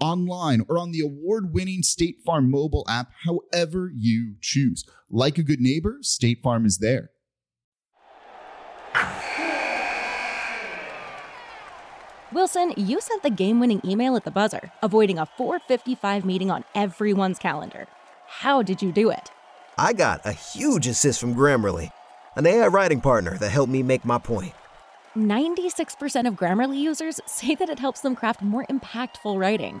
online, or on the award winning State Farm mobile app, however you choose. Like a good neighbor, State Farm is there. Wilson, you sent the game winning email at the buzzer, avoiding a 455 meeting on everyone's calendar. How did you do it? I got a huge assist from Grammarly, an AI writing partner that helped me make my point. 96% of Grammarly users say that it helps them craft more impactful writing.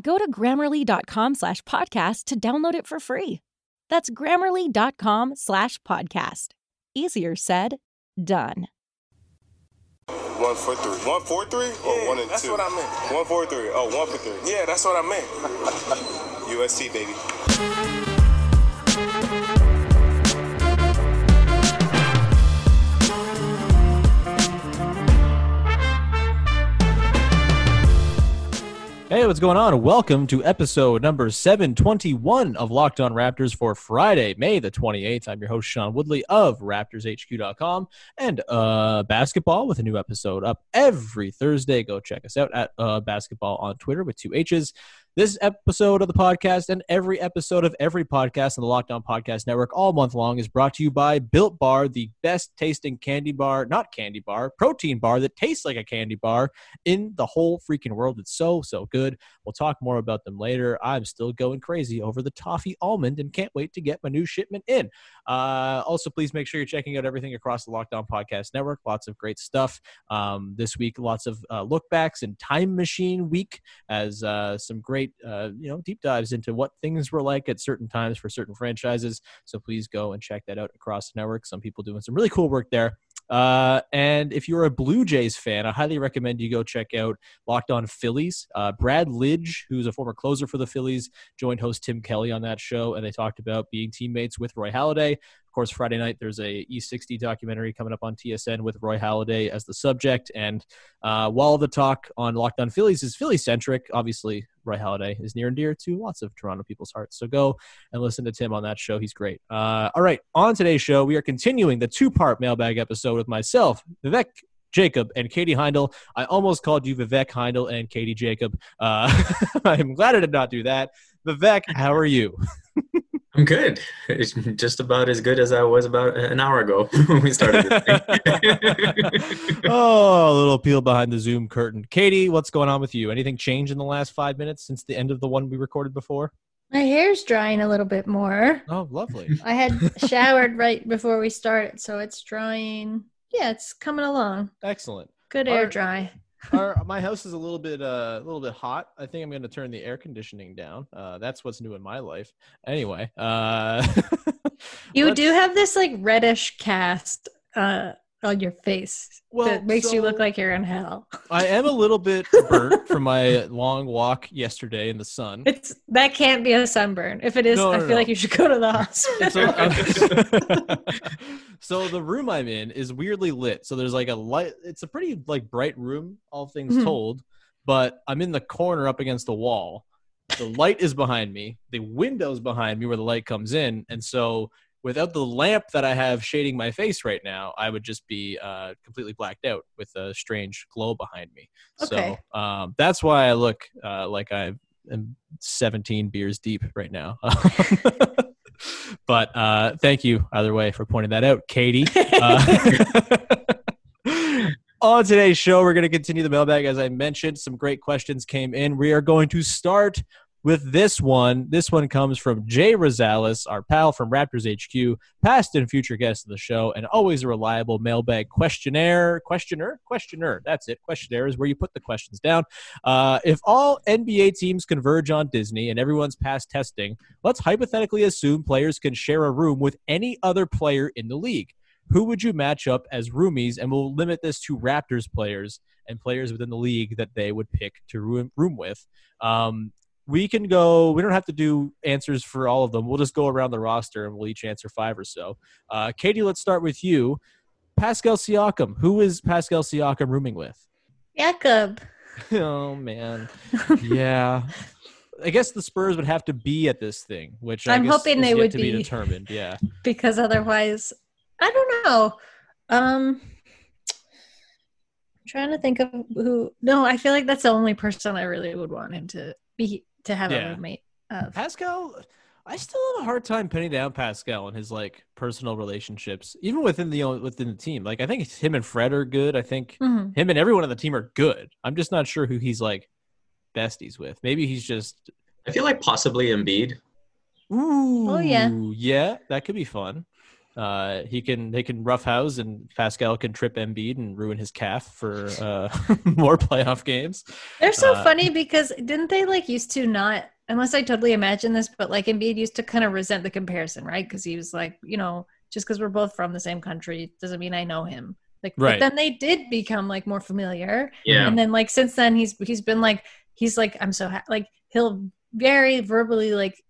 Go to grammarly.com slash podcast to download it for free. That's grammarly.com slash podcast. Easier said, done. One for three. One for three or Yeah, one and that's two? what I meant. One for three. Oh, one for three. Yeah, that's what I meant. USC, baby. Hey, what's going on? Welcome to episode number 721 of Locked On Raptors for Friday, May the 28th. I'm your host, Sean Woodley of RaptorsHQ.com and uh, basketball with a new episode up every Thursday. Go check us out at uh, basketball on Twitter with two H's. This episode of the podcast and every episode of every podcast on the Locked On Podcast Network all month long is brought to you by Built Bar, the best tasting candy bar, not candy bar, protein bar that tastes like a candy bar in the whole freaking world. It's so, so good. We'll talk more about them later. I'm still going crazy over the toffee almond and can't wait to get my new shipment in. Uh, also, please make sure you're checking out everything across the Locked On Podcast Network. Lots of great stuff. Um, this week, lots of uh, lookbacks and time machine week as uh, some great, uh, you know, deep dives into what things were like at certain times for certain franchises. So please go and check that out across the network. Some people doing some really cool work there. Uh, and if you're a Blue Jays fan, I highly recommend you go check out Locked On Phillies. Uh, Brad Lidge, who's a former closer for the Phillies, joined host Tim Kelly on that show, and they talked about being teammates with Roy Halladay. Course, Friday night there's a E60 documentary coming up on TSN with Roy Halladay as the subject. And uh, while the talk on Locked On Phillies is Philly centric, obviously Roy Halladay is near and dear to lots of Toronto people's hearts. So go and listen to Tim on that show. He's great. Uh, all right, on today's show, we are continuing the two part mailbag episode with myself, Vivek Jacob and Katie Heindl. I almost called you Vivek Heindl and Katie Jacob. Uh, I'm glad I did not do that. Vivek, how are you? I'm good. It's just about as good as I was about an hour ago when we started oh, a little peel behind the Zoom curtain. Katie, what's going on with you? Anything changed in the last five minutes since the end of the one we recorded before? My hair's drying a little bit more. Oh, lovely. I had showered right before we started, so it's drying. Yeah, it's coming along. Excellent. Good air Our- dry. Our, my house is a little bit uh, a little bit hot. I think I'm going to turn the air conditioning down. Uh, that's what's new in my life. Anyway, uh, You do have this like reddish cast uh, on your face Well, that makes you look like you're in hell. I am a little bit burnt from my long walk yesterday in the sun. It's that can't be a sunburn. If it is, No, I feel no. like you should go to the hospital. so, so the room I'm in is weirdly lit. So there's like a light. It's a pretty like bright room, all things Mhm. told. But I'm in the corner up against the wall. The light is behind me. The window's behind me where the light comes in, and so without the lamp that I have shading my face right now, I would just be uh, completely blacked out with a strange glow behind me. Okay. So um, that's why I look uh, like I am 17 beers deep right now. but uh, thank you either way for pointing that out, Katie. Uh, on today's show, we're going to continue the mailbag. As I mentioned, some great questions came in. We are going to start with this one. This one comes from Jay Rosales, our pal from Raptors HQ, past and future guest of the show, and always a reliable mailbag questionnaire. Questioner? Questioner. That's it. Questionnaire is where you put the questions down. Uh, if all NBA teams converge on Disney and everyone's passed testing, let's hypothetically assume players can share a room with any other player in the league. Who would you match up as roomies? And we'll limit this to Raptors players and players within the league that they would pick to room, room with. Um, we can go, we don't have to do answers for all of them. We'll just go around the roster and we'll each answer five or so. Uh, Katie, let's start with you. Pascal Siakam. Who is Pascal Siakam rooming with? Jakob. oh, man. Yeah. I guess the Spurs would have to be at this thing, which I'm hoping they would to be be. determined. Yeah. because otherwise i don't know um I'm trying to think of who no i feel like that's the only person i really would want him to be to have Yeah. a roommate of Pascal, I still have a hard time pinning down Pascal and his like personal relationships, even within the within the team. Like I think him and Fred are good. I think Mhm. him and everyone on the team are good. I'm just not sure who he's like besties with. Maybe he's just I feel like possibly Embiid. ooh Oh, yeah. yeah that could be fun. Uh, he can they can roughhouse and Pascal can trip Embiid and ruin his calf for uh, more playoff games. they're so Uh, funny because didn't they like used to not unless i totally imagine this but like Embiid used to kind of resent the comparison right because he was like you know just because we're both from the same country doesn't mean i know him like Right. but then they did become like more familiar Yeah. and then like since then he's he's been like he's like i'm so ha-, like he'll very verbally like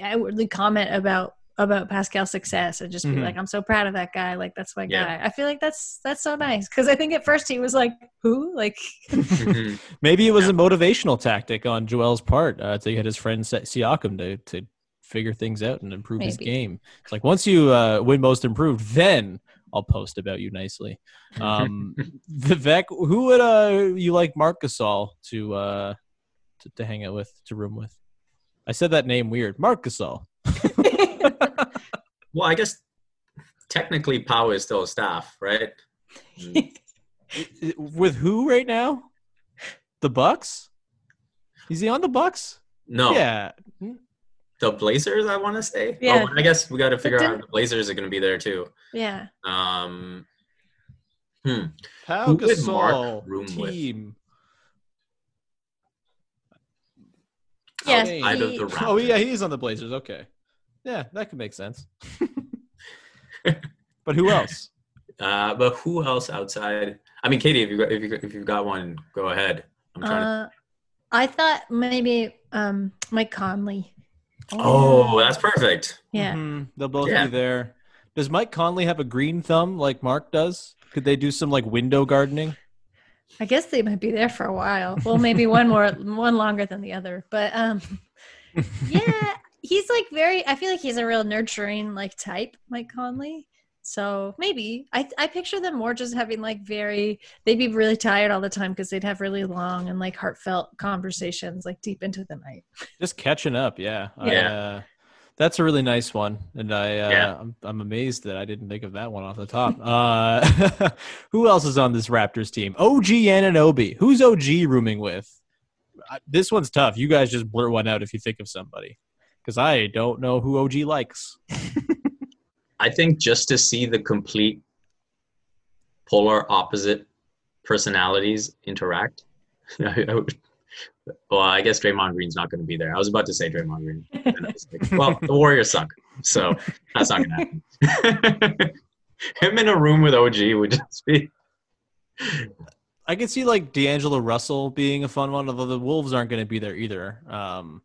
outwardly comment about about pascal's success and just be Mhm. like i'm so proud of that guy like that's my Yeah. guy i feel like that's that's so nice because i think at first he was like who like Mhm. Maybe it was a motivational tactic on Joel's part uh, to get his friend Si- Siakam to, to figure things out and improve his game. It's like once you uh, win most improved, then I'll post about you nicely. Um, Vivek, who would uh, you like Marc Gasol to, uh, to to hang out with, to room with? I said that name weird. Marc Gasol. well, I guess technically Pau is still staff, right? I- I- With who right now? The Bucks? Is he on the Bucks? No, Yeah. the Blazers. I want to say. Yeah. Oh, I guess we got to figure out if the Blazers are going to be there too. yeah Um, hmm. Pau Who would Marc Gasol room with? Yes, Outside of he- the Oh yeah, he's on the Blazers. Okay, yeah, that could make sense. but who else? Uh, but who else outside? I mean, Katie, if you got, if you if you've got one, go ahead. I'm trying to. uh, i thought maybe um mike conley Oh, that's perfect. yeah Mhm, they'll both Yeah. be there. Does Mike Conley have a green thumb like Marc does? Could they do some like window gardening? I guess they might be there for a while. Well, maybe one more, one longer than the other. But um, yeah, he's like very. I feel like he's a real nurturing like type, Mike Conley. So maybe I I picture them more just having like very. They'd be really tired all the time because they'd have really long and like heartfelt conversations like deep into the night. Just catching up. Yeah. I, Yeah. uh, that's a really nice one, and I uh, Yeah. I'm, I'm amazed that I didn't think of that one off the top. Uh, who else is on this Raptors team? OG Anunoby. Who's OG rooming with? Uh, This one's tough. You guys just blurt one out if you think of somebody, because I don't know who OG likes. I think just to see the complete polar opposite personalities interact. Well, I guess Draymond Green's not going to be there. I was about to say Draymond Green. And I was like, well, the Warriors suck, so that's not going to happen. Him in a room with OG would just be. I could see like D'Angelo Russell being a fun one, although the Wolves aren't going to be there either. Um,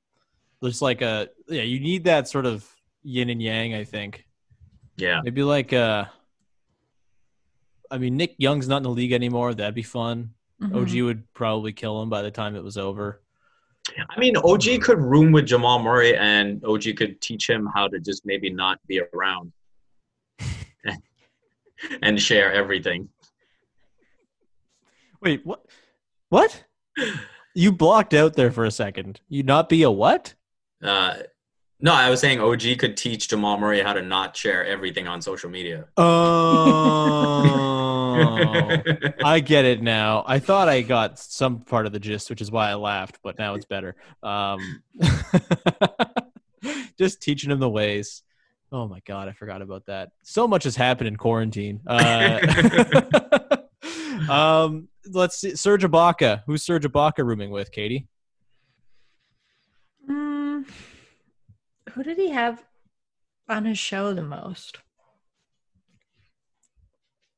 there's like a yeah, you need that sort of yin and yang. I think Yeah, maybe like uh, I mean Nick Young's not in the league anymore. That'd be fun. Mhm. OG would probably kill him by the time it was over. I mean, OG could room with Jamal Murray, and OG could teach him how to just maybe not be around and share everything. Wait, what? What? You blocked out there for a second. You'd not be a what? Uh, no, I was saying OG could teach Jamal Murray how to not share everything on social media. Oh, I get it now. I thought I got some part of the gist, which is why I laughed, but now it's better. Um, just teaching him the ways. Oh my god, I forgot about that. So much has happened in quarantine. Uh, um, let's see. Serge Ibaka. Who's Serge Ibaka rooming with? Katie. Who did he have on his show the most?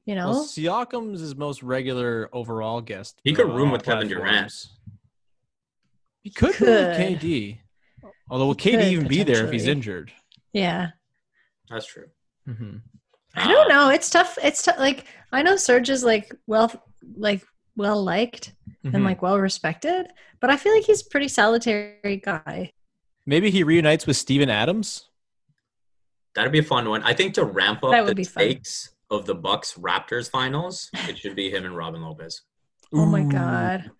You know, Well, Siakam's his most regular overall guest. He could room on with Kevin Durant. platforms. He could, room with KD. Although will KD even be there if he's injured? yeah. That's true. hmm I don't Uh, know. It's tough. It's tough. Like I know Serge is like well, like well liked Mm-hmm. and like well respected, but I feel like he's a pretty solitary guy. Maybe he reunites with Steven Adams. That'd be a fun one. I think to ramp up That would the be fun. stakes of the Bucks Raptors finals, it should be him and Robin Lopez. Oh my god.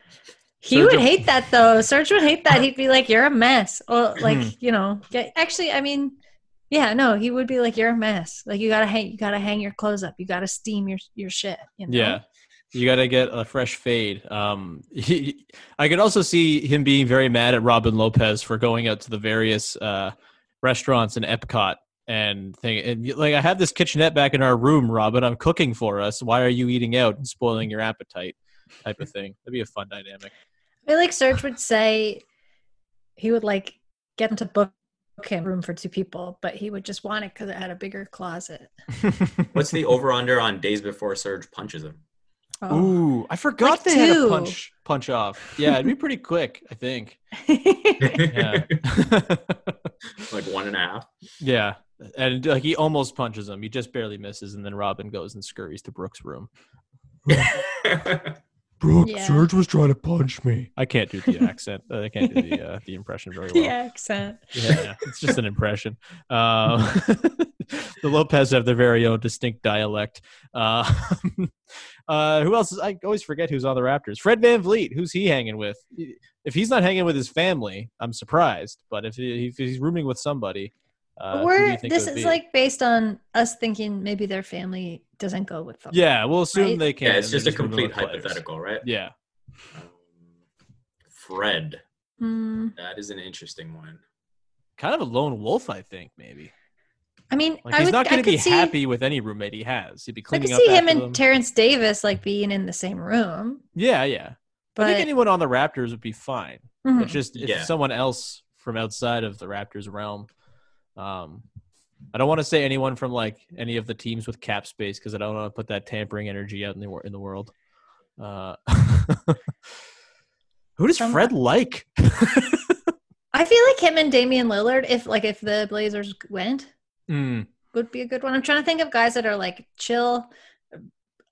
He Serge- would hate that though. Serge would hate that. He'd be like, "You're a mess," or like, you know. get- Actually, I mean, yeah, no, he would be like, "You're a mess. Like, you gotta hang, you gotta hang your clothes up. You gotta steam your your shit." You know? Yeah. You got to get a fresh fade. Um, he, I could also see him being very mad at Robin Lopez for going out to the various uh, restaurants in Epcot and thing. And like, I have this kitchenette back in our room, Robin. I'm cooking for us. Why are you eating out and spoiling your appetite? Type of thing. That'd be a fun dynamic. I feel like Serge would say he would like get him to book him room for two people, but he would just want it because it had a bigger closet. What's the over under on days before Serge punches him? Oh. Ooh, I forgot Like they had a punch punch off. Yeah, it'd be pretty quick. I think. Yeah. like one and a half. Yeah, and like he almost punches him. He just barely misses, and then Robin goes and scurries to Brook's room. Brook, Yeah. Serge was trying to punch me. I can't do the accent. Uh, I can't do the uh, the impression very well. the accent. Yeah, yeah, it's just an impression. Um, the Lopez have their very own distinct dialect. Uh, uh, who else? Is, I always forget who's on the Raptors. Fred VanVleet. Who's he hanging with? If he's not hanging with his family, I'm surprised. But if, he, if he's rooming with somebody, uh, who do We're you think it this would is be? like based on us thinking maybe their family doesn't go with them. Yeah, we'll assume Right? they can. yeah, it's just a rooming complete with players. hypothetical, right? Yeah. Um, Fred. Mm, That is an interesting one. Kind of a lone wolf, I think, maybe. I mean, Like I he's would, not going to be see, happy with any roommate he has. He'd be cleaning I cleaning could see him and them. Terence Davis like being in the same room, yeah, yeah. I but think anyone on the Raptors would be fine. Mhm. It's just if Yeah. someone else from outside of the Raptors realm. Um, I don't want to say anyone from like any of the teams with cap space because I don't want to put that tampering energy out in the in the world. Uh, who does From- Fred like? I feel like him and Damian Lillard, if like if the Blazers went, Hmm. would be a good one. I'm trying to think of guys that are like chill,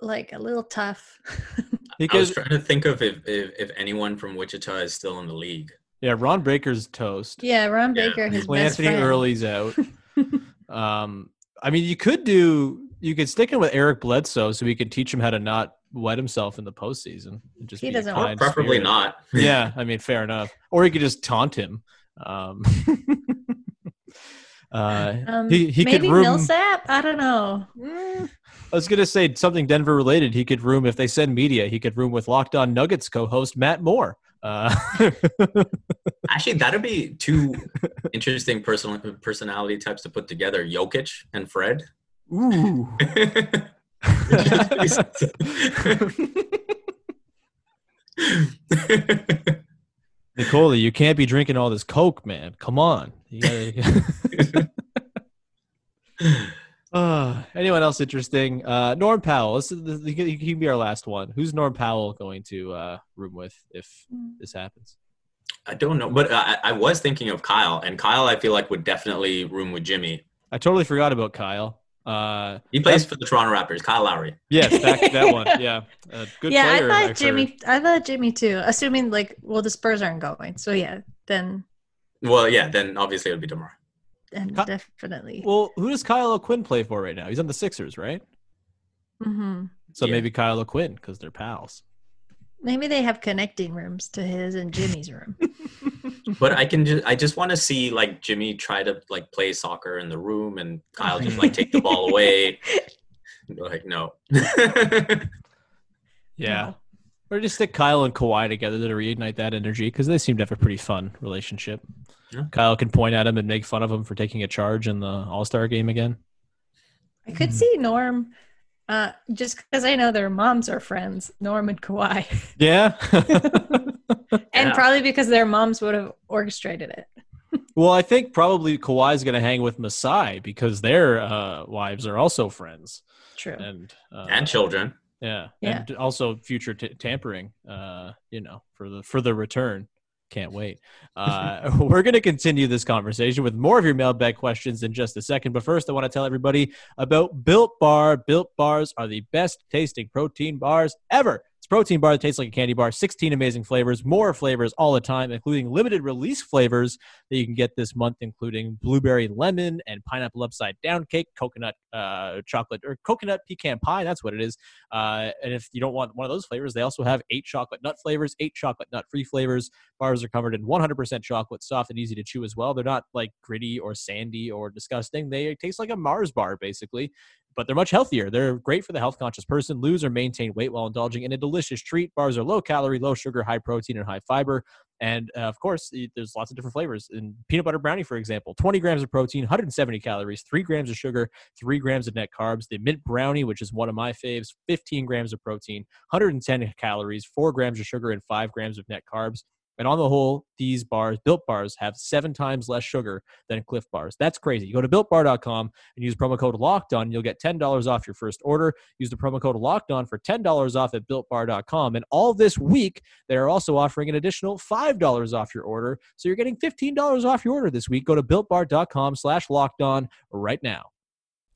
like a little tough. I was trying to think of if, if, if anyone from Wichita is still in the league. yeah, Ron Baker's toast. yeah, Ron Yeah. Baker, his Well, best Anthony friend. Early's out. um, I mean, you could do you could stick in with Eric Bledsoe so he could teach him how to not wet himself in the postseason. And just He doesn't Or kind preferably spirit. not. yeah, I mean, fair enough. Or you could just taunt him. Um, uh, Um, he he maybe could room. Millsap. I don't know. I was gonna say something Denver related. He could room if they send media. He could room with Locked On Nuggets co-host Matt Moore. Uh, Actually, that'd be two interesting personal personality types to put together: Jokic and Fred. ooh. Nikola, you can't be drinking all this Coke, man. Come on. Gotta- uh, anyone else interesting? Uh, Norm Powell. This, is- this, he can- he can be our last one. Who's Norm Powell going to uh, room with if this happens? I don't know, but I, I was thinking of Kyle, and Kyle, I feel like would definitely room with Jimmy. I totally forgot about Kyle. Uh, He plays for the Toronto Raptors. Kyle Lowry. yes, that, that one. Yeah, uh, good yeah, player. I thought I've Jimmy. I thought Jimmy too. Assuming like, well, the Spurs aren't going, so yeah, then Well, yeah, then obviously it would be tomorrow. then Ky- definitely. Well, who does Kyle O'Quinn play for right now? He's on the Sixers, right? Mm hmm So Yeah. maybe Kyle O'Quinn because they're pals. Maybe they have connecting rooms to his and Jimmy's room. But I can just I just want to see like Jimmy try to like play soccer in the room and Kyle just like take the ball away. Like no. Yeah. Or just stick Kyle and Kawhi together to reignite that energy because they seem to have a pretty fun relationship. Yeah. Kyle can point at him and make fun of him for taking a charge in the All Star game again. I could see Norm, uh, just because I know their moms are friends, Norm and Kawhi, Yeah. and Yeah. probably because their moms would have orchestrated it. well, I think probably Kawhi's going to hang with Masai because their uh, wives are also friends True. and uh, and children. Yeah, Yeah. and also future t- tampering. Uh, you know, for the for the return. Can't wait. Uh, we're going to continue this conversation with more of your mailbag questions in just a second. But first, I want to tell everybody about Built Bar. Built Bars are the best tasting protein bars ever. Protein bar that tastes like a candy bar. 16 amazing flavors, more flavors all the time, including limited release flavors that you can get this month, including blueberry lemon and pineapple upside down cake, coconut uh, chocolate or coconut pecan pie. That's what it is. Uh, and if you don't want one of those flavors, they also have eight chocolate nut flavors, eight chocolate nut free flavors. Bars are covered in 100% chocolate, soft and easy to chew as well. They're not like gritty or sandy or disgusting. They taste like a Mars bar, basically, but they're much healthier. They're great for the health conscious person. Lose or maintain weight while indulging in a delicious treat. Bars are low calorie, low sugar, high protein, and high fiber. And uh, of course, there's lots of different flavors. In peanut butter brownie, for example, 20 grams of protein, 170 calories, 3 grams of sugar, 3 grams of net carbs. The mint brownie, which is one of my faves, 15 grams of protein, 110 calories, 4 grams of sugar, and 5 grams of net carbs. And on the whole, these bars, built bars, have seven times less sugar than Clif bars. That's crazy. You go to builtbar.com and use promo code locked on. You'll get $10 off your first order. Use the promo code locked on for $10 off at builtbar.com. And all this week, they're also offering an additional $5 off your order. So you're getting $15 off your order this week. Go to builtbar.com slash locked on right now.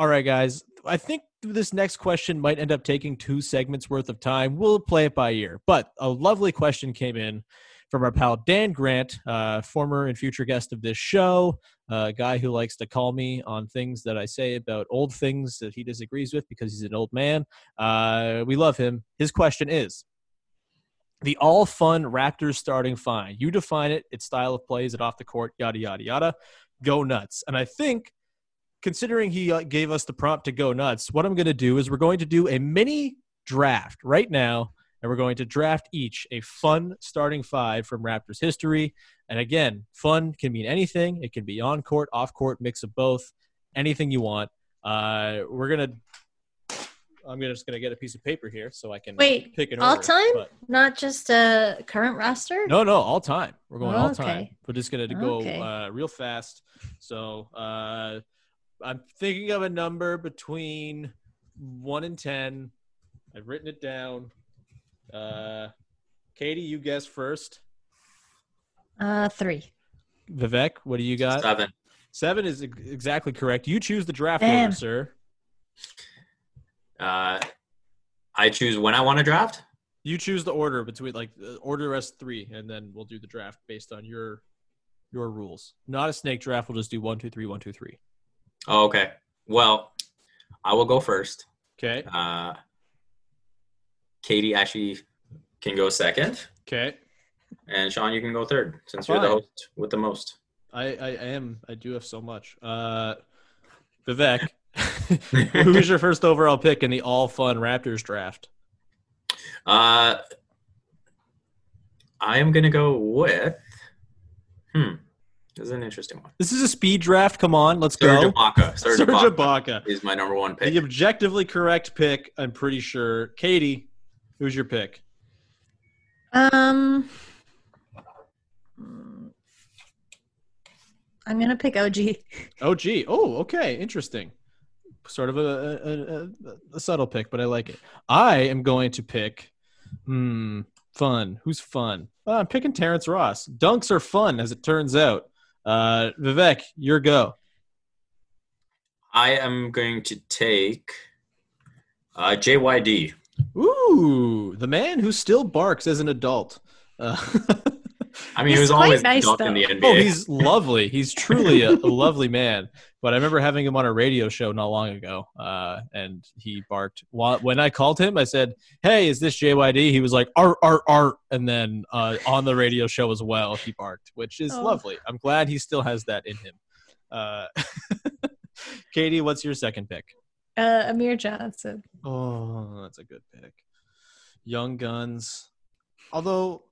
All right, guys. I think this next question might end up taking two segments worth of time. We'll play it by ear. But a lovely question came in from our pal Dan Grant, uh, former and future guest of this show, a guy who likes to call me on things that I say about old things that he disagrees with because he's an old man. Uh, we love him. His question is the all fun Raptors starting fine. You define it, its style of play, is it off the court, yada, yada, yada. Go nuts. And I think considering he uh, gave us the prompt to go nuts, what I'm going to do is we're going to do a mini draft right now, and we're going to draft each a fun starting five from Raptors history. And again, fun can mean anything. It can be on court, off court, mix of both, anything you want. Uh, we're gonna. I'm gonna, just gonna get a piece of paper here so I can Wait, pick an all order, time, but- not just a current roster. no, no, all time. We're going all time. We're just gonna go Okay. uh, real fast. So uh, I'm thinking of a number between one and ten. I've written it down. Uh, Katie, you guess first. Uh, three. Vivek, what do you got? Seven. Seven is exactly correct. You choose the draft Damn. order, sir. Uh, I choose when I want to draft. You choose the order between like uh, order us three, and then we'll do the draft based on your your rules. Not a snake draft. We'll just do one, two, three, one, two, three. Oh, okay. Well, I will go first. Okay. Uh, Katie actually can go second, Okay. and Sean, you can go third since you're the host with the most. I, I, am. I do have so much. Uh, Vivek, who is your first overall pick in the all fun Raptors draft? Uh, I am gonna go with. Hmm, this is an interesting one. This is a speed draft. Come on, let's Serge go. Ibaka. Serge Serge Ibaka Ibaka. is my number one pick. The objectively correct pick. I'm pretty sure. Katie, who's your pick? Um, I'm gonna pick OG. OG. Oh, okay. Interesting. Sort of a, a, a, a subtle pick, but I like it. I am going to pick. Hmm. Fun. Who's fun? Uh, I'm picking Terrence Ross. Dunks are fun, as it turns out. Uh, Vivek, your go. I am going to take uh, JYD. Ooh, the man who still barks as an adult. Uh, I mean, He's he was always nice, nice, in the. NBA. oh, he's lovely. He's truly a, a lovely man. But I remember having him on a radio show not long ago, uh, and he barked. When I called him, I said, "Hey, is this JYD?" He was like, "Art, art, art," and then uh, on the radio show as well, he barked, which is Oh. lovely. I'm glad he still has that in him. Uh, Katie, what's your second pick? Uh, Amir Johnson. Oh, that's a good pick. Young Guns. Although,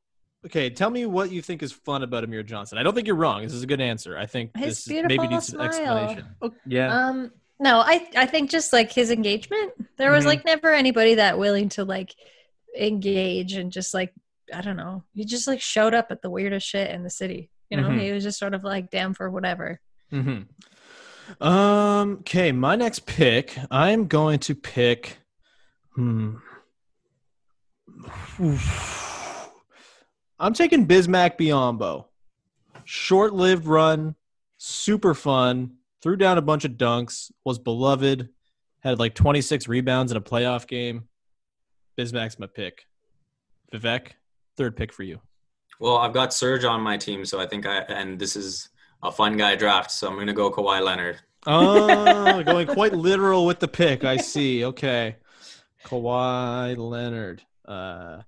okay, tell me what you think is fun about Amir Johnson. I don't think you're wrong. This is a good answer. I think His this is- maybe beautiful needs an smile. explanation. Oh, yeah. Um, no, I I think just like his engagement, there was Mhm. like never anybody that willing to like engage and just like I don't know, he just like showed up at the weirdest shit in the city. You know, Mhm. he was just sort of like down for whatever. Mm-hmm. Um. Okay. My next pick. I'm going to pick. Hmm. I'm taking Bismack Biyombo. Short-lived run, super fun. Threw down a bunch of dunks. Was beloved. Had like 26 rebounds in a playoff game. Bismack's my pick. Vivek, third pick for you. well, I've got Serge on my team, so I think I and this is a fun guy draft, so I'm going to go Kawhi Leonard. Oh, going quite literal with the pick. I see. Okay. Kawhi Leonard. Uh,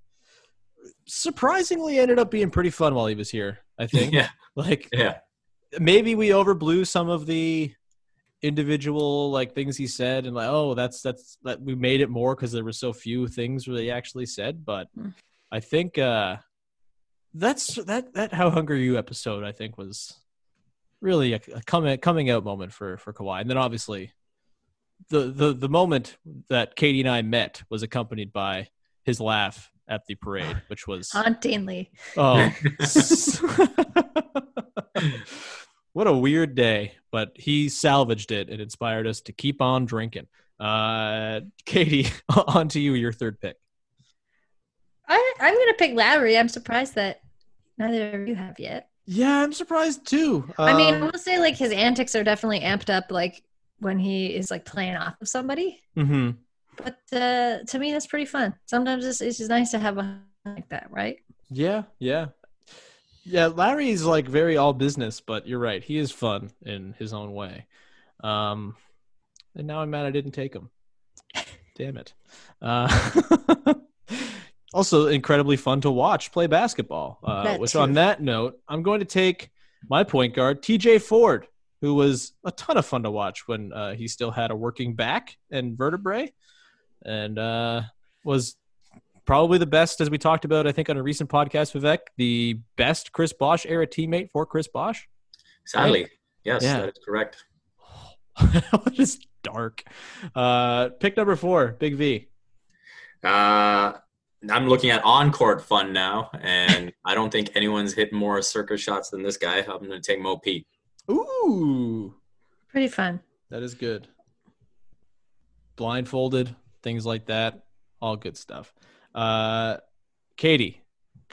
surprisingly ended up being pretty fun while he was here, I think. yeah, Like yeah. maybe we overblew some of the individual like things he said and like oh that's that's that we made it more because there were so few things that he actually said but Mm. i think uh that's that that how hungry you episode i think was really a, a coming coming out moment for for Kawhi. And then obviously the the the moment that Katie and I met was accompanied by his laugh at the parade, which was Hauntingly. oh what a weird day. But he salvaged it and inspired us to keep on drinking. Uh Katie, on to you, your third pick. I, I'm gonna pick Lowry. I'm surprised that neither of you have yet. Yeah, I'm surprised too. I mean, I Um, will say like his antics are definitely amped up, like when he is like playing off of somebody. mhm. But uh, to me, that's pretty fun. Sometimes it's, it's just nice to have a like that, right? Yeah, yeah. Yeah, Larry's like very all business, but you're right. He is fun in his own way. Um and now I'm mad I didn't take him. Damn it. Uh also incredibly fun to watch play basketball. Uh which too. on that note, I'm going to take my point guard, TJ Ford, who was a ton of fun to watch when uh, he still had a working back and vertebrae and uh was probably the best, as we talked about, I think, on a recent podcast, with Vivek, the best Chris Bosh era teammate for Chris Bosh. Sadly, yes, Yeah. that is correct. it is dark. Uh, pick number four, Big V. Uh, I'm looking at on-court fun now, and I don't think anyone's hit more circus shots than this guy. I'm going to take Mo Pete. Ooh, Pretty fun. that is good. Blindfolded, things like that, all good stuff. Uh, Katie,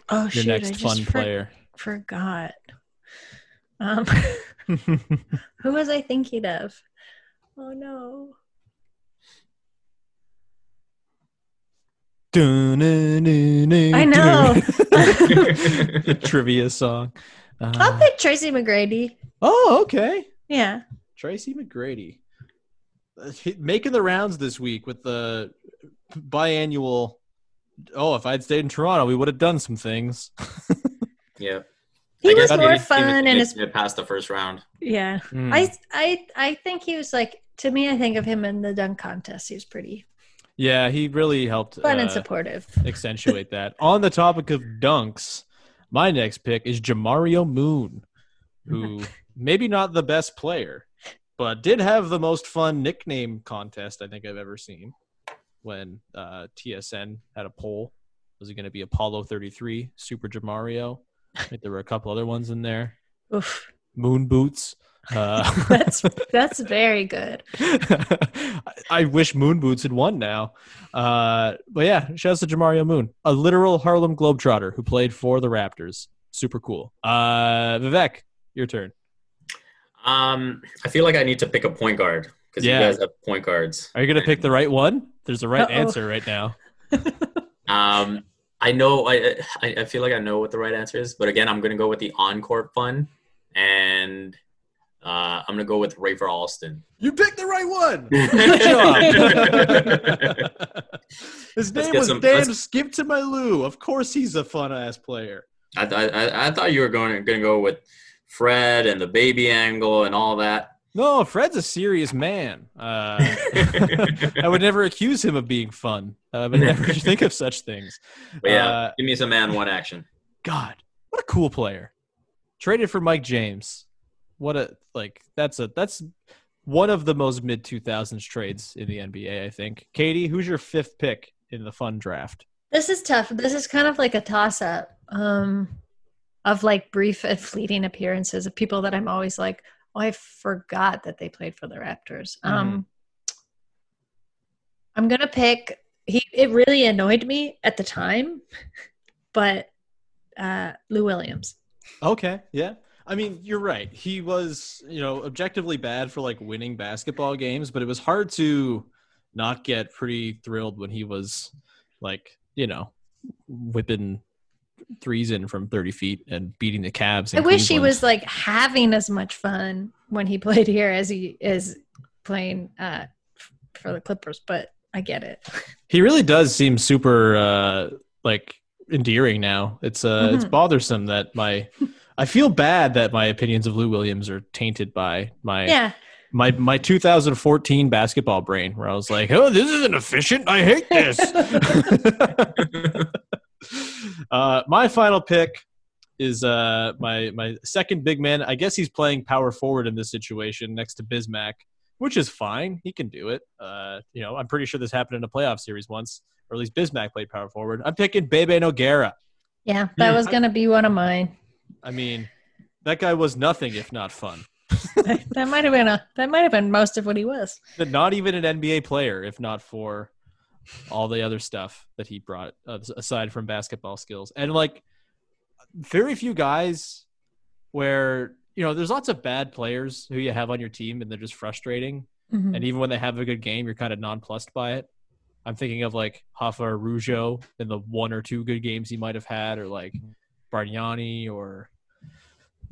Oh your shoot! I next just fun for- player. forgot. Um, who was I thinking of? Oh no! I know. the trivia song. I'll Uh, pick Tracy McGrady. oh, okay. Yeah. Tracy McGrady making the rounds this week with the biannual. Oh, if I'd stayed in Toronto, we would have done some things. yeah. He I was guess more any team fun and his made it past the first round. yeah. Mm. I I I think he was like to me. I think of him in the dunk contest. He was pretty yeah, he really helped fun and uh, supportive. accentuate that. On the topic of dunks, my next pick is Jamario Moon, who maybe not the best player, but did have the most fun nickname contest I think I've ever seen. When uh, TSN had a poll, was it going to be Apollo 33, Super Jamario? I think there were a couple other ones in there. Oof. Moon boots. Uh, That's that's very good. I wish Moon Boots had won now. Uh, but yeah, shout out to Jamario Moon, a literal Harlem Globetrotter who played for the Raptors. Super cool. Uh, Vivek, your turn. Um, I feel like I need to pick a point guard because Yeah. you guys have point guards. Are you gonna pick the right one? There's a right Uh-oh. answer right now. Um, I know. I, I I feel like I know what the right answer is, but again, I'm gonna go with the on-court fun, and uh, I'm gonna go with Rafer Alston. You picked the right one. His Let's name was some- Dan Skip to my Lou. Of course, he's a fun ass player. I, th- I I thought you were going gonna go with Fred and the baby angle and all that. No, Fred's a serious man. Uh, I would never accuse him of being fun. I would never think of such things. But yeah, Uh, give me some man one action. God, what a cool player. Traded for Mike James. What a like that's a that's one of the most mid 2000s trades in the NBA, I think. Katie, who's your fifth pick in the fun draft? This is tough. This is kind of like a toss up um, of like brief and fleeting appearances of people that I'm always like, oh, I forgot that they played for the Raptors. Um, I'm gonna pick. He it really annoyed me at the time, but uh, Lou Williams. Okay, yeah. I mean, you're right. He was, you know, objectively bad for like winning basketball games, but it was hard to not get pretty thrilled when he was like, you know, whipping threes in from 30 feet and beating the Cavs. I wish he was like having as much fun when he played here as he is playing uh, for the Clippers, but I get it. He really does seem super uh like endearing now. It's uh it's Mhm. bothersome that my I feel bad that my opinions of Lou Williams are tainted by my Yeah. my my 2014 basketball brain where I was like, "Oh, this isn't efficient. I hate this." uh, my final pick is uh, my my second big man. I guess he's playing power forward in this situation next to Bismack, which is fine. He can do it. Uh, you know, I'm pretty sure this happened in a playoff series once, or at least Bismack played power forward. I'm picking Bebe Nogueira. Yeah, that was going to be one of mine. I mean, that guy was nothing if not fun. that might have been a that might have been most of what he was. But not even an NBA player, if not for all the other stuff that he brought uh, aside from basketball skills. And like very few guys where, you know, there's lots of bad players who you have on your team and they're just frustrating. Mhm. And even when they have a good game, you're kind of nonplussed by it. I'm thinking of like Hoffa or Rougeau in the one or two good games he might have had, or like Bargnani or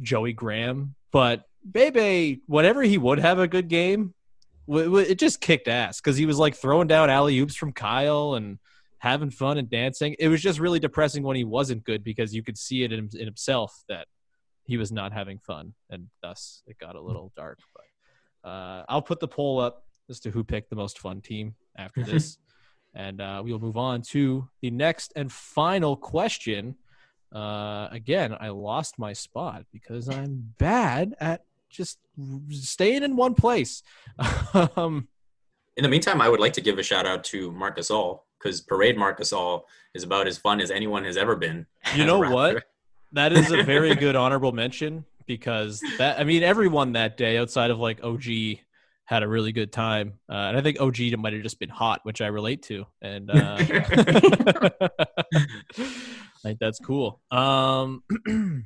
Joey Graham. But Bebe, whenever he would have a good game, it just kicked ass because he was like throwing down alley oops from Kyle and having fun and dancing. It was just really depressing when he wasn't good because you could see it in, in himself that he was not having fun, and thus it got a little dark. But uh, I'll put the poll up as to who picked the most fun team after this, and uh, we will move on to the next and final question. Uh, again, I lost my spot because I'm bad at just staying in one place. um, In the meantime, I would like to give a shout out to Marc Gasol because Parade Marc Gasol is about as fun as anyone has ever been. you know what? That is a very good honorable mention because that I mean everyone that day outside of like OG had a really good time, uh, and I think OG might have just been hot, which I relate to, and uh, I think that's cool. Um,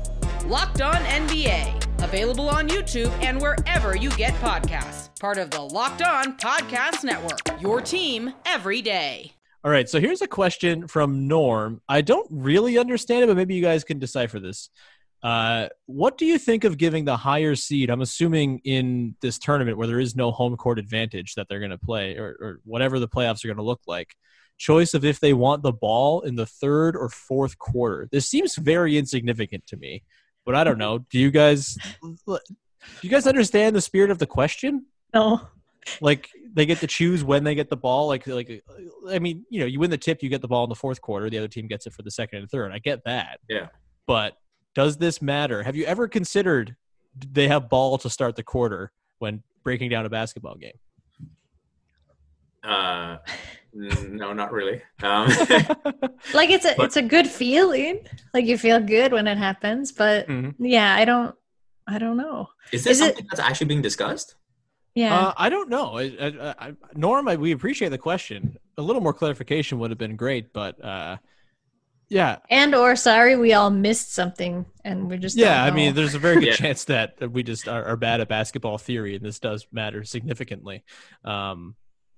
Locked On NBA, available on YouTube and wherever you get podcasts. Part of the Locked On Podcast Network. Your team every day. All right, so here's a question from Norm. I don't really understand it, but maybe you guys can decipher this. Uh, what do you think of giving the higher seed? I'm assuming in this tournament where there is no home court advantage that they're going to play, or, or whatever the playoffs are going to look like. Choice of if they want the ball in the third or fourth quarter. This seems very insignificant to me, but I don't know. Do you guys? Do you guys understand the spirit of the question? No. like they get to choose when they get the ball like like i mean you know you win the tip you get the ball in the fourth quarter the other team gets it for the second and third i get that Yeah. but does this matter have you ever considered they have ball to start the quarter when breaking down a basketball game Uh, No, not really. Um, Like it's a But- it's a good feeling. Like you feel good when it happens, but Mhm. yeah, I don't I don't know. is this Is it- something that's actually being discussed? Yeah. Uh, I don't know. I, I, I, Norm, I, we appreciate the question. A little more clarification would have been great, but uh, yeah, and or sorry, we all missed something and we just yeah. I don't mean, there's a very good Yeah. chance that that we just are, are bad at basketball theory, and this does matter significantly. Um,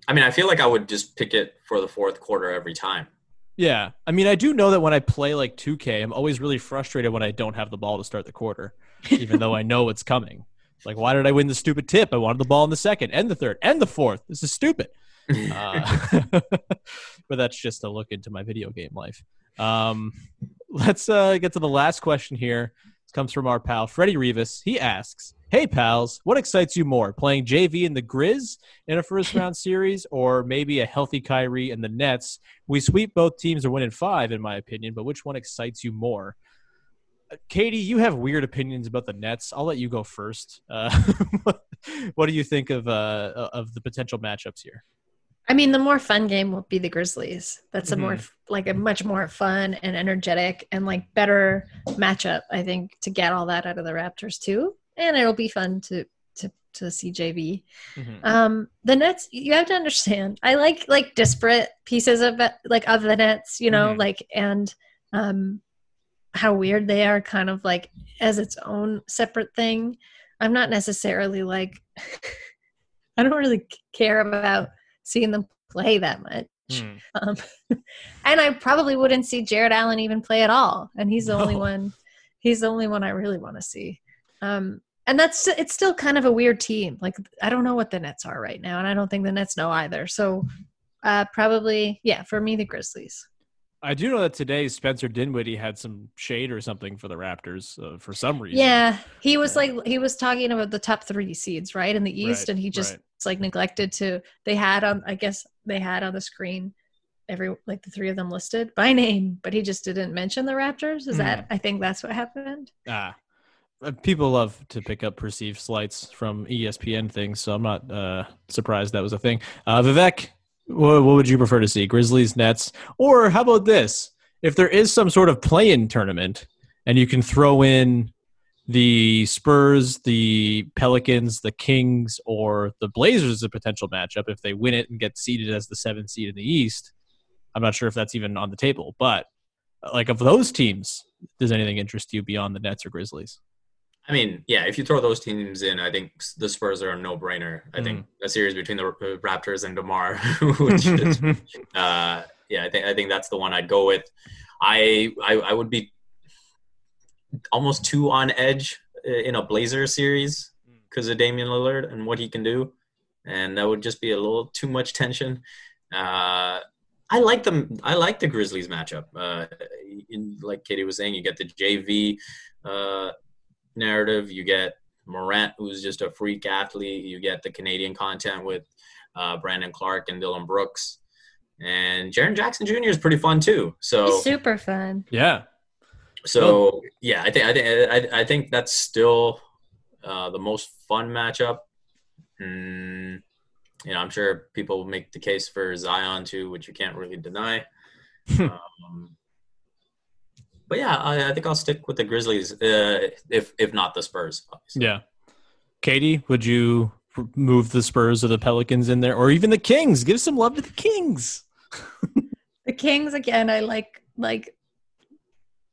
I mean, I feel like I would just pick it for the fourth quarter every time. yeah, I mean, I do know that when I play like 2K, I'm always really frustrated when I don't have the ball to start the quarter, even though I know it's coming. Like, why did I win the stupid tip? I wanted the ball in the second, and the third, and the fourth. This is stupid. Uh, but that's just a look into my video game life. Um, let's uh, get to the last question here. This comes from our pal Freddie Rivas. He asks, "Hey pals, what excites you more, playing JV in the Grizz in a first round series, or maybe a healthy Kyrie and the Nets? We sweep both teams or win in five, in my opinion. But which one excites you more?" Uh, Katie, you have weird opinions about the Nets. I'll let you go first. Uh, what, do you think of uh, of the potential matchups here? I mean, the more fun game will be the Grizzlies. That's a more Mhm. like a much more fun and energetic and like better matchup, I think, to get all that out of the Raptors too. And it'll be fun to to to see JV. Um, the Nets, you have to understand. I like like disparate pieces of like of the Nets, you know, Mhm. like and um, how weird they are, kind of like as its own separate thing. I'm not necessarily like I don't really care about seeing them play that much. Hmm. Um, and I probably wouldn't see Jarrett Allen even play at all. And he's the only one. He's the only one I really want to see. Um, and that's it's still kind of a weird team. Like I don't know what the Nets are right now, and I don't think the Nets know either. So uh, probably yeah, for me the Grizzlies. I do know that today Spencer Dinwiddie had some shade or something for the Raptors uh, for some reason. Yeah, he was Yeah. like he was talking about the top three seeds right in the East, Right, and he just right. like neglected to. They had on I guess they had on the screen every like the three of them listed by name, but he just didn't mention the Raptors. Is that I think that's what happened. Ah, Uh, people love to pick up perceived slights from ESPN things, so I'm not uh, surprised that was a thing. Uh, Vivek, what, what would you prefer to see? Grizzlies, Nets, or how about this? If there is some sort of play-in tournament, and you can throw in the Spurs, the Pelicans, the Kings, or the Blazers as a potential matchup if they win it and get seeded as the seventh seed in the East. I'm not sure if that's even on the table, but uh, like of those teams, does anything interest you beyond the Nets or Grizzlies? I mean, yeah, if you throw those teams in, I think the Spurs are a no-brainer. I think a series between the uh, Raptors and Demar, which is, uh, yeah, I think I think that's the one I'd go with. I I, I would be almost too on edge uh, in a Blazer series because of Damian Lillard and what he can do, and that would just be a little too much tension. Uh, I like them. I like the Grizzlies matchup. Uh, in, like Katie was saying, you get the JV uh, narrative. You get Morant, who's just a freak athlete. You get the Canadian content with uh, Brandon Clarke and Dillon Brooks, and Jaren Jackson Jr. is pretty fun too. So He's super fun. Yeah. so yeah, I think I think I, I think that's still uh, the most fun matchup. Mm, you know, I'm sure people will make the case for Zion too, which you can't really deny. um, but yeah, I, I think I'll stick with the Grizzlies, uh, if if not the Spurs. Obviously. Yeah. Katie, would you move the Spurs or the Pelicans in there, or even the Kings? Give some love to the Kings. The Kings again. I like like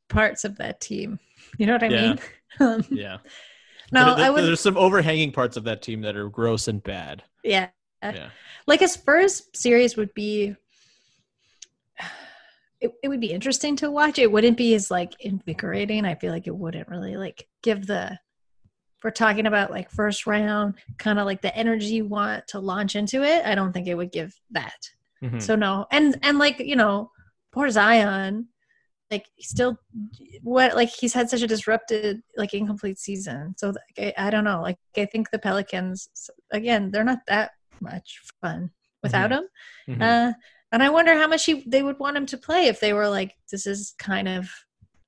parts of that team. You know what I Yeah. mean? Um, Yeah. no, there- I would. There's some overhanging parts of that team that are gross and bad. Yeah. Yeah. Like a Spurs series would be it, it would be interesting to watch. It wouldn't be as like invigorating. I feel like it wouldn't really like give the we're talking about like first round, kind of like the energy you want to launch into it. I don't think it would give that. Mhm. So no. And and like, you know, poor Zion, like still what like he's had such a disrupted like incomplete season. So like, I, I don't know. Like I think the Pelicans again, they're not that much fun without him. Mhm. Uh, and I wonder how much he, they would want him to play if they were like, this is kind of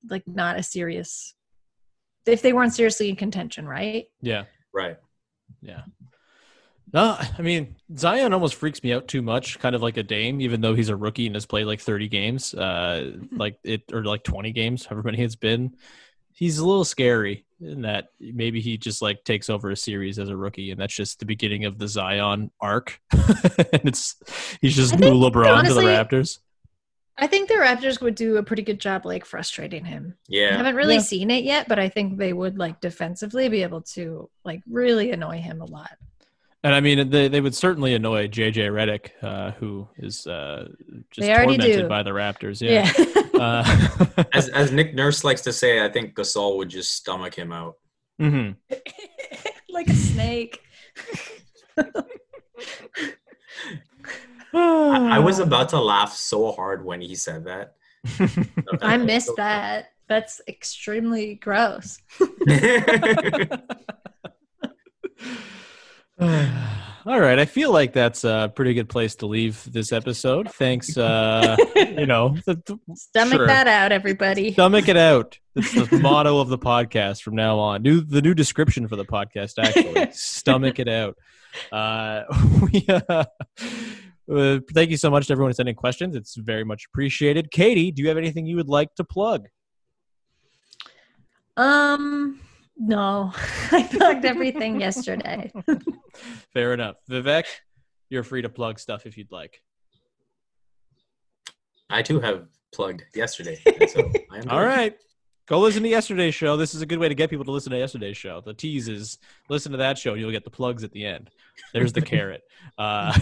like not a serious, if they weren't seriously in contention, right? Yeah. Right. Yeah. No, I mean Zion almost freaks me out too much, kind of like a Dame, even though he's a rookie and has played like 30 games, uh, like it or like 20 games, however many it's been. He's a little scary in that maybe he just like takes over a series as a rookie, and that's just the beginning of the Zion arc. and it's he's just new LeBron honestly, to the Raptors. I think the Raptors would do a pretty good job like frustrating him. I Yeah. haven't really Yeah. seen it yet, but I think they would like defensively be able to like really annoy him a lot. And I mean, they, they would certainly annoy JJ Redick, uh, who is uh, just tormented do. by the Raptors. Yeah. Yeah. Uh, As as Nick Nurse likes to say, I think Gasol would just stomach him out. mhm. like a snake. I, I was about to laugh so hard when he said that. I missed that. That's extremely gross. All right, I feel like that's a pretty good place to leave this episode. Thanks, uh, you know, the, the- Stomach sure. that out, everybody. Stomach it out. It's the motto of the podcast from now on. New the new description for the podcast actually. Stomach it out. Uh, we, uh, uh, thank you so much to everyone who's sending questions. It's very much appreciated. Katie, do you have anything you would like to plug? Um, no, I plugged everything yesterday. Fair enough. Vivek, you're free to plug stuff if you'd like. I too have plugged yesterday. So I am All right. Go listen to yesterday's show. This is a good way to get people to listen to yesterday's show. The tease is listen to that show. You'll get the plugs at the end. There's the carrot. Uh,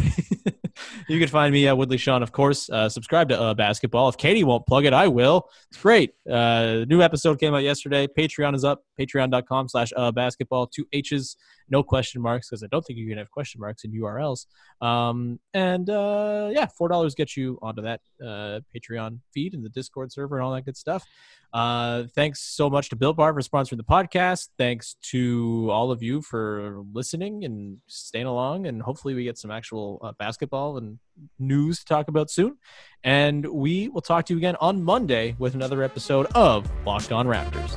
you can find me at Woodley Sean, of course. Uh, subscribe to uh, Basketball. If Katie won't plug it, I will. It's great. Uh, new episode came out yesterday. Patreon is up. Patreon.com slash uh, basketball. Two H's, no question marks, because I don't think you can have question marks in URLs. Um, and uh, yeah, $4 gets you onto that uh, Patreon feed and the Discord server and all that good stuff. Uh, thanks so much to Built Bar for sponsoring the podcast. Thanks to all of you for listening and staying along. And hopefully, we get some actual uh, basketball and news to talk about soon. And we will talk to you again on Monday with another episode of Locked On Raptors.